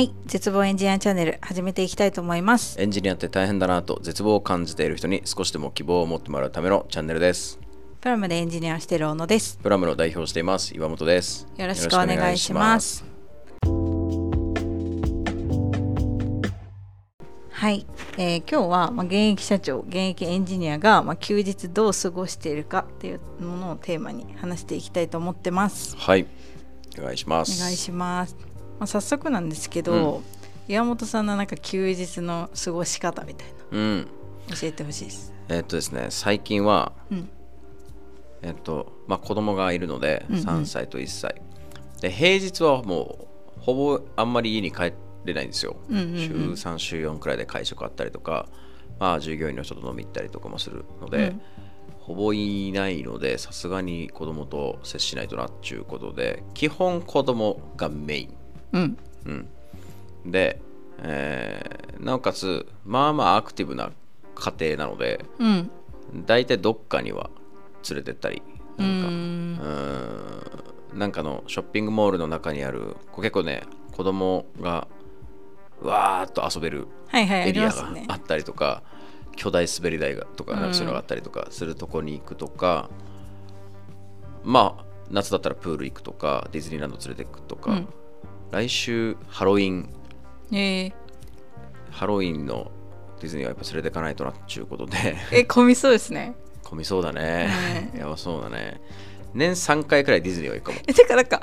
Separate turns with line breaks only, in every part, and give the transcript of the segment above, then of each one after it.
はい絶望エンジニアチャンネル始めていきたいと思います
エンジニアって大変だなと絶望を感じている人に少しでも希望を持ってもらうためのチャンネルです。
プラムでエンジニアをしている小野です
プラムの代表をしています岩本です。
よろしくお願いしますはい、えー今日は、まあ、現役社長現役エンジニアが、まあ、休日どう過ごしているかっていうものをテーマに話していきたいと思ってます
はい、お願いしま
お
す。
願いします、まあ、早速なんですけど、岩本さんのなんか休日の過ごし方みたい
うん、
な教えてほしいです。
えっとですね、最近は、
うん。
えっと、まあ子供がいるので、
うんうん。
3歳と1歳。で、平日はもう、ほぼあんまり家に帰れないんですよ。
うんうんうん
週3、週4くらいで会食あったりとか、まあ従業員の人と飲み行ったりとかもするので、
うん。
ほぼいないので、さすがに子供と接しないとなっちゅうことで、基本子供がメイン。
うん。
うん、で、えーなおかつまあまあアクティブな家庭なので
うん。
大体どっかには連れてったり
う
なんか。う
ん。
なんかのショッピングモールの中にある結構ね子供がわーっと遊べるエリアがあったりとか、巨大滑り台がとか
うん。
なんかそういうのがあったりとかするとこに行くとか、まあ夏だったらプール行くとかディズニーランド連れて行くとか、
うん
来週ハロウィン。
えー、
ハロウィンのディズニーはやっぱ連れていかないとなっちゅうことで。
え混みそうですね。
混みそうだね、
う
やばそうだね。年3回くらいディズニーは行くかも。
えてかなんか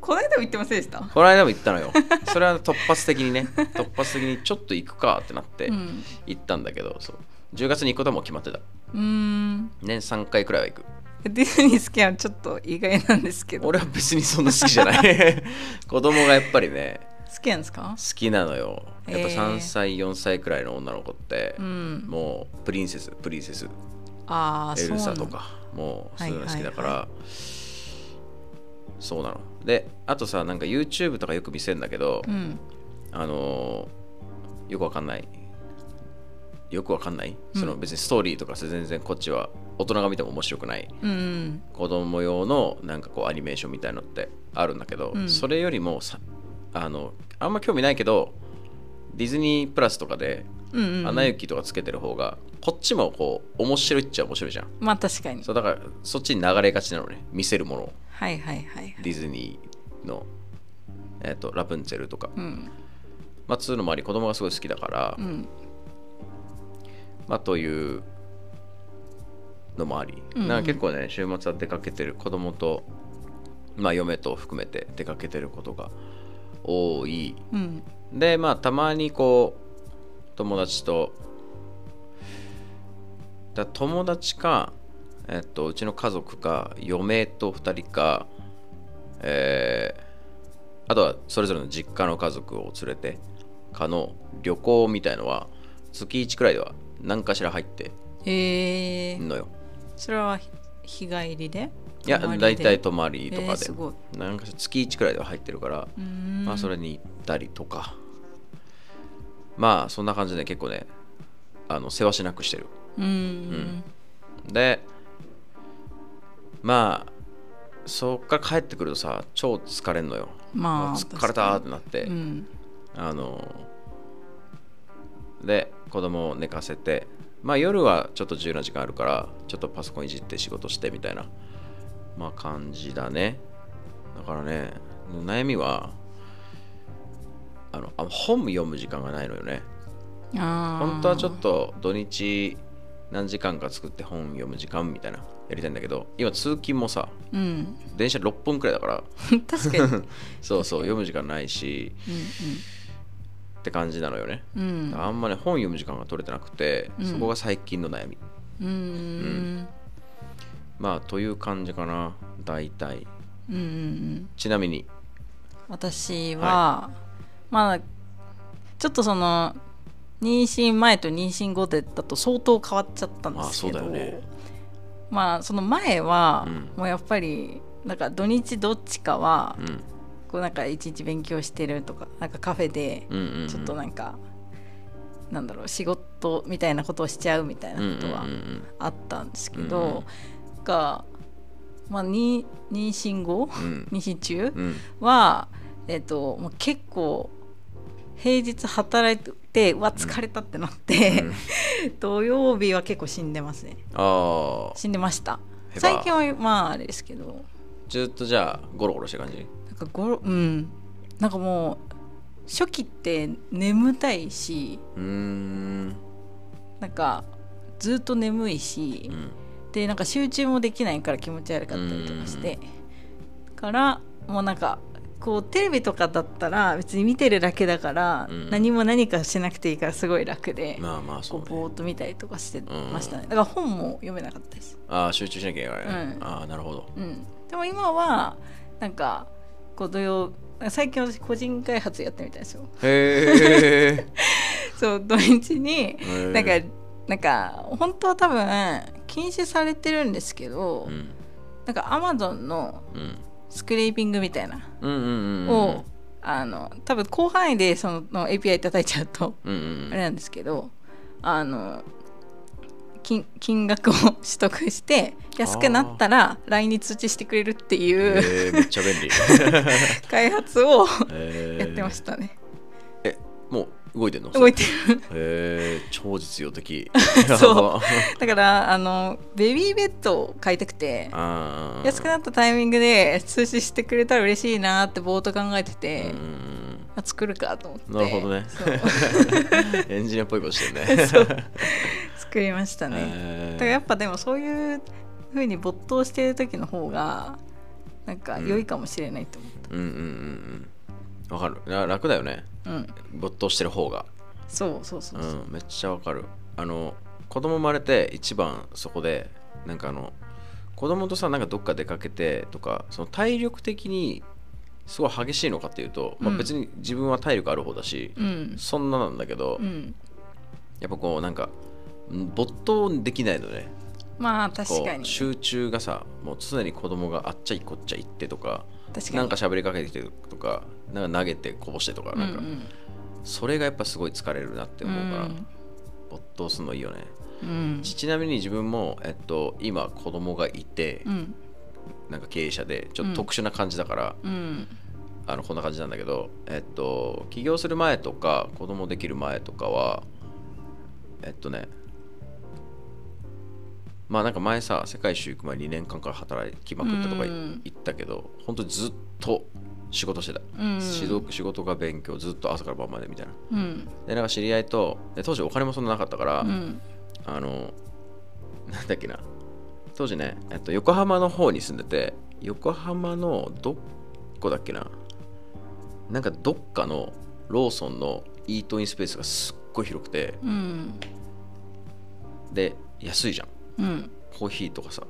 この間も言ってませんでした？
この間も行ったのよ。それは突発的にね突発的にちょっと行くかってなって
うん。
行ったんだけど、そう。10月に行くことはもう決まってた。
うーん。
年3回くらいは行く
ディズニー好きなのちょっと意外なんですけど。
俺は別にそんな好きじゃない。子供がやっぱりね
好きなんですか？
好きなのよ。やっぱ
へー
3歳4歳くらいの女の子って、
うん。
もうプリンセスプリンセス。
ああ
エルサとかもうそういうの好きだから、
はいは
そうなの。であとさなんか YouTube とかよく見せるんだけど、
うん。
あのーよくわかんない。よくわかんない、
うん。
その別にストーリーとか全然こっちは大人が見ても面白くない
うん
子供用のなんかこうアニメーションみたいのってあるんだけど、
うん。
それよりもさあのあんま興味ないけどディズニープラスとかで
うんうん「
アナ雪」とかつけてる方がこっちもこう面白いっちゃ面白いじゃん。
まあ確かに。
そうだからそっちに流れがちなのね見せるもの。を
はいはいはい。
ディズニーの、えっとラプンツェルとか、
うん。
まあ、つうのもあり子供がすごい好きだから、
うん。
まあというのもあり、
うん。うん
なんか結構ね週末は出かけてる子供とまあ嫁と含めて出かけてることが多い。
うん。
でまあたまにこう友達とだ友達か、えっと、うちの家族か嫁と2人か、えーあとはそれぞれの実家の家族を連れてかの旅行みたいのは月1くらいでは何かしら入って
えー、
んのよ
それは日帰りで？
いや大体泊まりとかで、
えー
なんか月1くらいでは入ってるから、まあそれに行ったりとか。まあそんな感じで結構ねあの世話しなくしてる。
うん。うん。
でまあそっから帰ってくるとさ超疲れんのよ、
まあ
疲れたーってなって、
うん。
あので子供を寝かせてまあ夜はちょっと自由な時間あるからちょっとパソコンいじって仕事してみたいなまあ感じだね。だからね悩みはあのあ本読む時間がないのよね。本当はちょっと土日何時間か作って本読む時間みたいなやりたいんだけど今通勤もさ
うん。
電車6分くらいだから。
確かに。う ん
そうそう読む時間ないしって感じなのよね。
うん。
あんまね本読む時間が取れてなくて、
うん。
そこが最近の悩み。
うん。うん。
まあという感じかな大体。
うんうんうん。
ちなみに。
私は、まあちょっとその妊娠前と妊娠後でだと相当変わっちゃったんですけど
あそうだよね。
まあその前は、
うん。
もうやっぱりなんか土日どっちかは、
うん
こうなんか一日勉強してるとかなんかカフェで
うんうんうん。
ちょっとなんか、なんだろう仕事みたいなことをしちゃうみたいなことは
うんうんうん
あったんですけ
うんうん。
ど、が、まあ、に妊娠後
うん。
妊娠中
うん。
は、えっともう結構平日働いてうわ疲れたってなって、土曜日は結構死んでますね。
ああ
死んでました。最近はまああれですけど。
ずっとじゃあゴロゴロしてる感じ？
かごろうん。なんかもう初期って眠たいし
うーん。
なんかずっと眠いし、
うん。
でなんか集中もできないから気持ち悪かったりとかして。からもうなんかこうテレビとかだったら別に見てるだけだから、
うん。
何も何かしなくていいからすごい楽で、
まあまあそうね。
ぼーっと見たりとかしてましたね、だから本も読めなかったです、
ああ集中しなきゃいけない。
うん。
ああなるほど。
うん、でも今はなんかこう土曜最近私個人開発やってみたんですよ
へえ
そう土日になんかなんか本当は多分禁止されてるんですけど、
うん
なんかアマゾンのスクレーピングみたいなを、あの多分広範囲でそのの API 叩いちゃうとあれなんですけどあの金金額を取得して安くなったら LINE に通知してくれるっていう
えー、めっちゃ便利。
開発を
えー。
やってましたね、
えもう動いてんの？
動いてる。
へえ超実用的。
そう。だからあのベビーベッドを買いたくて安くなったタイミングで通知してくれたら嬉しいなってぼーっと考えてて、
うん
あ作るかと思って。
なるほどね。エンジニアっぽいことしてるね。
作りましたね、
へー。
だからやっぱでもそういう風に没頭してる時の方がなんか良いかもしれないと思っ
うんうんうんうん。わかる。楽だよね。
たうん、
没頭してる方が。
そうそうそうう。そう、
んめっちゃわかる。あの子供生まれて一番そこでなんかあの子供とさなんかどっか出かけてとかその体力的にすごい激しいのかっていうと、まあ、
うん。
別に自分は体力ある方だし、
うん。
そんななんだけど、
うん。
やっぱこうなんかん没頭できないのね。
まあ確
こ
かに。
う集中がさもう常に子供があっちゃいこっちゃ行ってとか
確かに。
なんか喋りかけてきてとかなんか投げてこぼしてとかなんか、
うん
それがやっぱすごい疲れるなって
うん
思うから、没頭するのいいよね。
うん。
ちなみに自分も、えっと、今子供がいて、
うん
なんか経営者でちょっと特殊な感じだから、
うん。
あのこんな感じなんだけど、えっと、起業する前とか子供できる前とかはえっとねまあなんか前さ世界一周行く前2年間から働きまくったとか
うん。
言ったけど、本当にずっと仕事してた、
うん。
仕事仕事が勉強ずっと朝から晩までみたいな。
うん。
でなんか知り合いとで当時お金もそんななかったから、
うん。
あのなんだっけな当時ね、えっと、横浜の方に住んでて横浜のどこだっけななんかどっかのローソンのイートインスペースがすっごい広くて
うん。
で安いじゃん。
うん。
コーヒーとかさ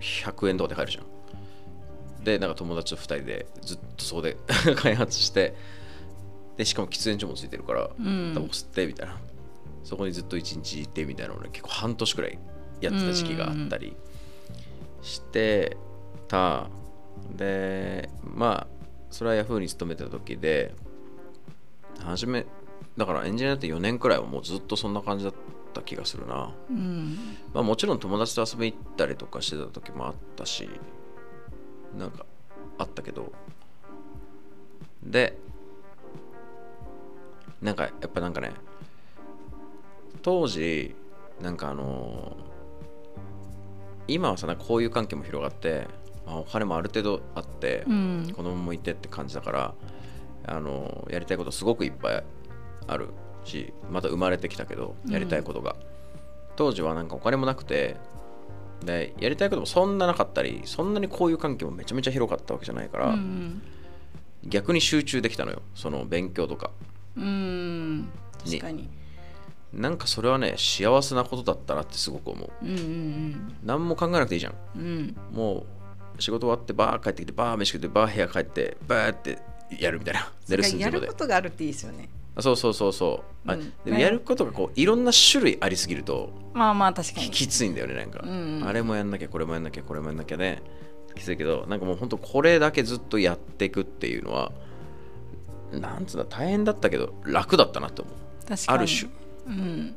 100円とかで買えるじゃん。でなんか友達と2人でずっとそこで 開発してでしかも喫煙所もついてるから
うん。
タバコ吸ってみたいな。そこにずっと一日いてみたいなのをね結構半年くらいやってた時期があったりしてた。でまあそれはヤフーに勤めてた時で初めだからエンジニアって4年くらいはもうずっとそんな感じだった気がするな。
うん。
まあもちろん友達と遊び行ったりとかしてた時もあったしなんかあったけど。でなんかやっぱなんかね当時なんかあのー今はさこういう関係も広がって、まあ、お金もある程度あって、
うん。
子供もいてって感じだからあのやりたいことすごくいっぱいあるしまた生まれてきたけどやりたいことが、当時はなんかお金もなくてでやりたいこともそんななかったりそんなにこういう関係もめちゃめちゃ広かったわけじゃないから、
うん。
逆に集中できたのよその勉強とか。
うん。確かに
なんかそれはね幸せなことだったなってすごく思う。
うんうん
何も考えなくていいじゃん。
うん。うん
もう仕事終わってバー帰ってきてバー飯食ってバー部屋帰ってバーってやるみたいな。寝る寸
やる
前まで
ことがあるっていいですよね。
あそうそうそうそう、あ
うん。
でもやることがこういろんな種類ありすぎると
まあまあ確かに。
ききついんだよねなんか、
うん
あれもやんなきゃこれもやんなきゃこれもやんなきゃね。きついけどなんかもうほんとこれだけずっとやっていくっていうのはなんつうんだ大変だったけど楽だったなって思う。
確かに。
ある種
うん。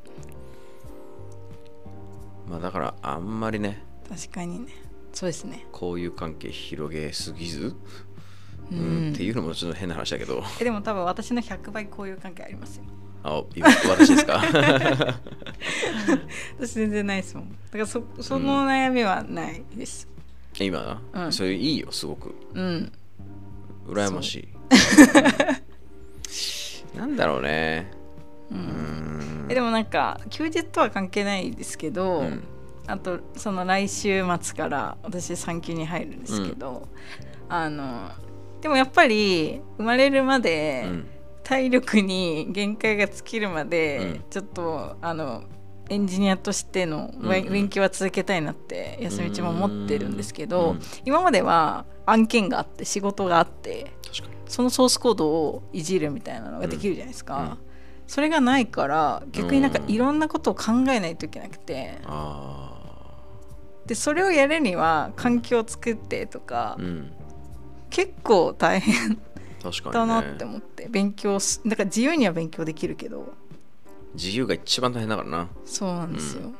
まあだからあんまりね
確かにね。そうですね。
こういう関係広げすぎず？うん。っていうのもちょっと変な話だけど。
えでも多分私の100倍交友関係ありますよ。
あ今私ですか？
私全然ないですもん。だからそその悩みはないです。
今？な、
うん。
それいいよすごく。
うん。
羨ましい。なんだろうね。
う
うんん
えでもなんか休日とは関係ないですけど、
うん。
あとその来週末から私産休に入るんですけど、あのでもやっぱり生まれるまで
うん。
体力に限界が尽きるまで、
うん。
ちょっとあのエンジニアとしての
うんうん。
勉強は続けたいなって休み中も思ってるんですけど、
うん
今までは案件があって仕事があってそのソースコードをいじるみたいなのができるじゃないですか、
うん
それがないから逆になんか
うん。
いろんなことを考えないといけなくて。
あ
でそれをやるには環境を作ってとか、
あうん。
結構大変だなって思って勉強すだから自由には勉強できるけど。
自由が一番大変だからな。
そうなんですよ、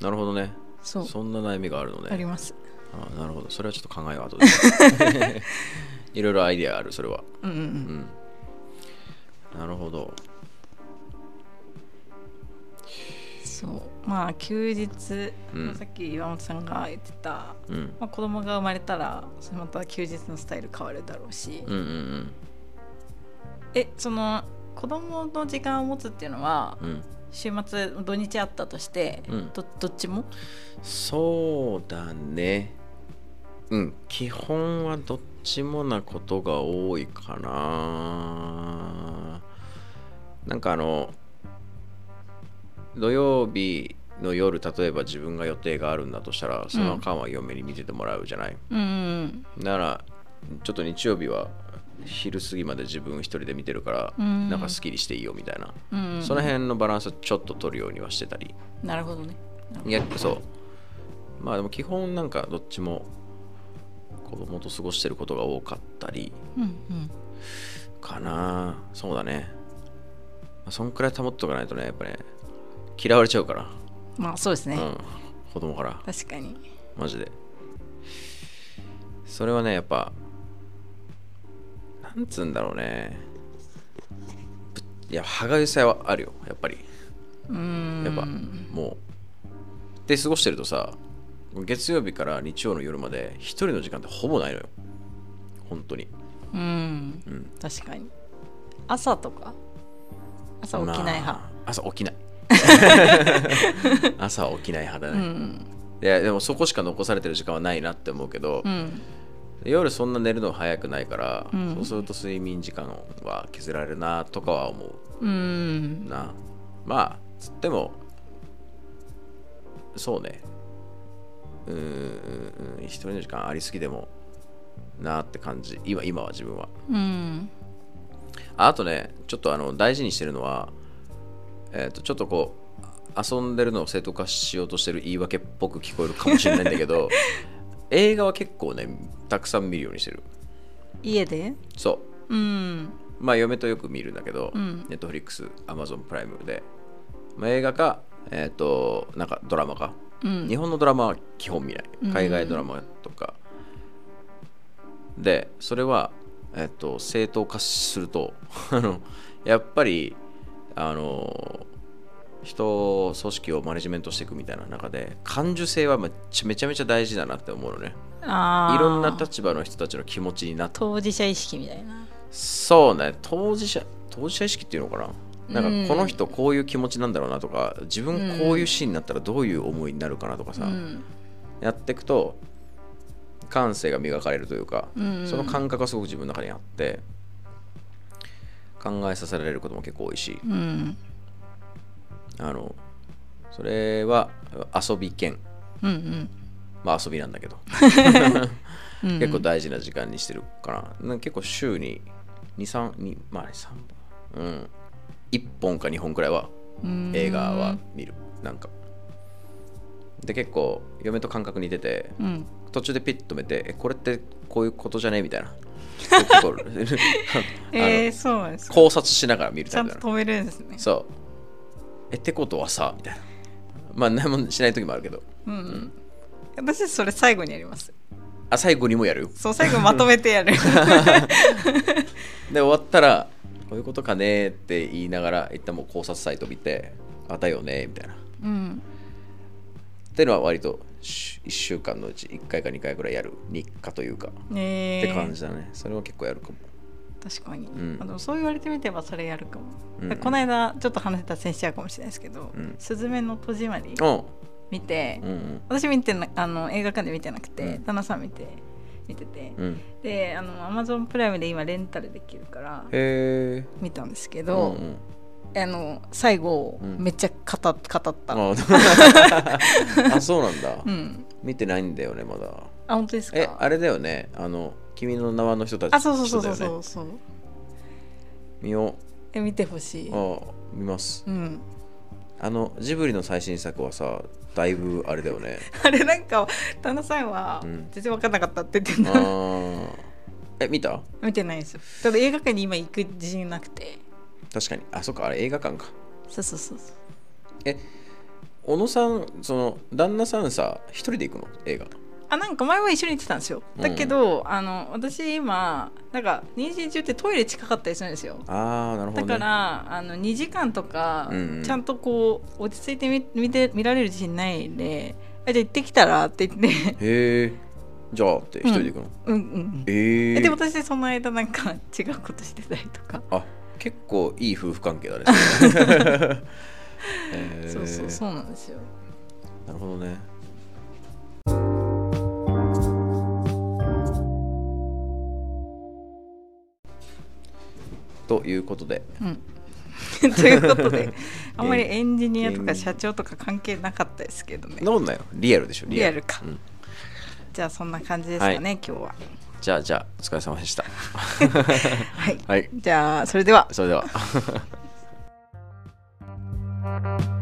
なるほどね。
そう。
そんな悩みがあるのね
あります。
ああなるほど。それはちょっと考えよう後で いろいろアイディアあるそれは。
うんうんう
うんんなるほど。
そう。まあ休日、
うん。
さっき岩本さんが言ってた、
うん。
まあ、子供が生まれたらまた休日のスタイル変わるだろうし、
うんうん
えその子供の時間を持つっていうのは
うん。うん
週末土日あったとして、
うん。
どどっちも？
そうだね。うん。基本はどっちもなことが多いかななんかあの土曜日の夜例えば自分が予定があるんだとしたらその間は嫁に見ててもらうじゃない、
うんうん
ならちょっと日曜日は昼過ぎまで自分一人で見てるから、
うん。
なんかスッキリしていいよみたいな、
うんうん
その辺のバランスをちょっと取るようにはしてたり。
なるほどね。
いやそう。まあでも基本なんかどっちも子供と過ごしてることが多かったり
うんうん。
かな。そうだね、まあ、そんくらい保っとかないとねやっぱね嫌われちゃうから、
まあそうですね、
うん。子供から。
確かに。
マジで。それはねやっぱなんつうんだろうね。ぶいや歯がゆさはあるよやっぱり。
うーん。
やっぱもう。で過ごしてるとさ月曜日から日曜の夜まで一人の時間ってほぼないのよ。本当に。
うん。
うん。
確かに。朝とか？朝起きない派、
まあ朝起きない。朝起きない派だね、
うん。
いやでもそこしか残されてる時間はないなって思うけど、
うん。
夜そんな寝るの早くないから、
うん。
そうすると睡眠時間は削られるなとかは思う
うん。
な。まあつってもそうね。うーんうん。一人の時間ありすぎでもなって感じ。今今は自分は。
うん
ああとねちょっとあの大事にしてるのはえっ、とちょっとこう遊んでるのを正当化しようとしてる言い訳っぽく聞こえるかもしれないんだけど 映画は結構ねたくさん見るようにしてる。
家で？
そう。
うん。
まあ嫁とよく見るんだけど、
うん。
ネットフリックス、アマゾンプライムで、まあ、映画か、えっ、と、なんかドラマか、
うん。
日本のドラマは基本見ない。
うん。
海外ドラマとか。で、それは、えっ、と、正当化すると、あの、やっぱり、あの、人、組織をマネジメントしていくみたいな中で、感受性はめっちゃめちゃ大事だなって思うのね。いろんな立場の人たちの気持ちになって。
当事者意識みたいな。
そうね。当事者当事者意識っていうのかな。なん
うん。
かこの人こういう気持ちなんだろうなとか自分こういうシーンになったらどういう思いになるかなとかさ、
うん。
やっていくと感性が磨かれるというか、
うん。
その感覚がすごく自分の中にあって考えさせられることも結構多いし
うん。
あのそれは遊び兼。
うんうん。
まあ遊びなんだけど。
うん。
結構大事な時間にしてるかな。なんか結構週に23にまあ3本。うん。1本か2本くらいは
うん。
映画は見る。なんか。で結構嫁と感覚似てて
うん
途中でピッと止めてえこれってこういうことじゃね？みたいな。
えー、そうなんですか？
考察しながら見る
ち
タイプだな。
ゃんと止めるんですね。
そう。えってことはさみたいな。まあ何もしない時もあるけど。
うん、うん、私それ最後にやります。
あ最後にもやる？よ
そう最後まとめてやる。
で終わったらこういうことかねって言いながら一旦もう考察サイト見てあだよねみたいな。っ
うん。
ていうのは割と1週間のうち1回か2回ぐらいやる日課というか、
ね
って感じだね。それは結構やるかも。
確かに、
ん。
あのそう言われてみればそれやるかも、
うん。うん
この間ちょっと話せた先生かもしれないですけど
うん「
すずめの戸締まり
う。ん」
見て、
うんうん。
私見てなあの映画館で見てなくて、
うん。
旦那さん見て見てて、
うん。
であの Amazon プライムで今レンタルできるから見たんですけ
う
ど、
んうん
あの最後、
うん。
めっちゃ語っ語った、
あ あそうなんだ、
うん。
見てないんだよねまだ。
あ本当ですか？
えあれだよね。あの君の名はの人たち
あそうそうそうそう。
人だよね。
そう。そう
見よ
え見てほしい。う
ああ見ます。
うん。
あのジブリの最新作はさだいぶあれだよね。
あれなんか旦那さんは
うん。
全然分かんなかったって言ってん
あ
だ
ー。え見た？
見てないですよ。ただ映画館に今行く自信なくて
確かに。あそっかあれ映画館か。
そうそうそうそう。
え小野さんその旦那さんさ一人で行くの？映画。
あなんか前は一緒に行ってたんですよ。だけど、あの私今なんか妊娠中ってトイレ近かったりするんですよ。
ああなるほど、ね、
だからあの2時間とか
うんうん。
ちゃんとこう落ち着いて見見て見られる自信ないんで「あじゃあ行ってきたら?」って言って。
へえじゃあって一人で行くの、
うん。うん
えー、
えで私その間なんか違うことしてたりとか、
あ結構いい夫婦関係だね。そ
うそうそうなんですよ。
なるほどね。ということで。
うん。ということで あんまりエンジニアとか社長とか関係なかったですけどね。
なことないよ。リアルでしょ
リアルか。
うん。
じゃあそんな感じですかね、
はい。
今日は
じゃあじゃあお疲れ様でした。
はい、
はい。
じゃあそれでは。
それでは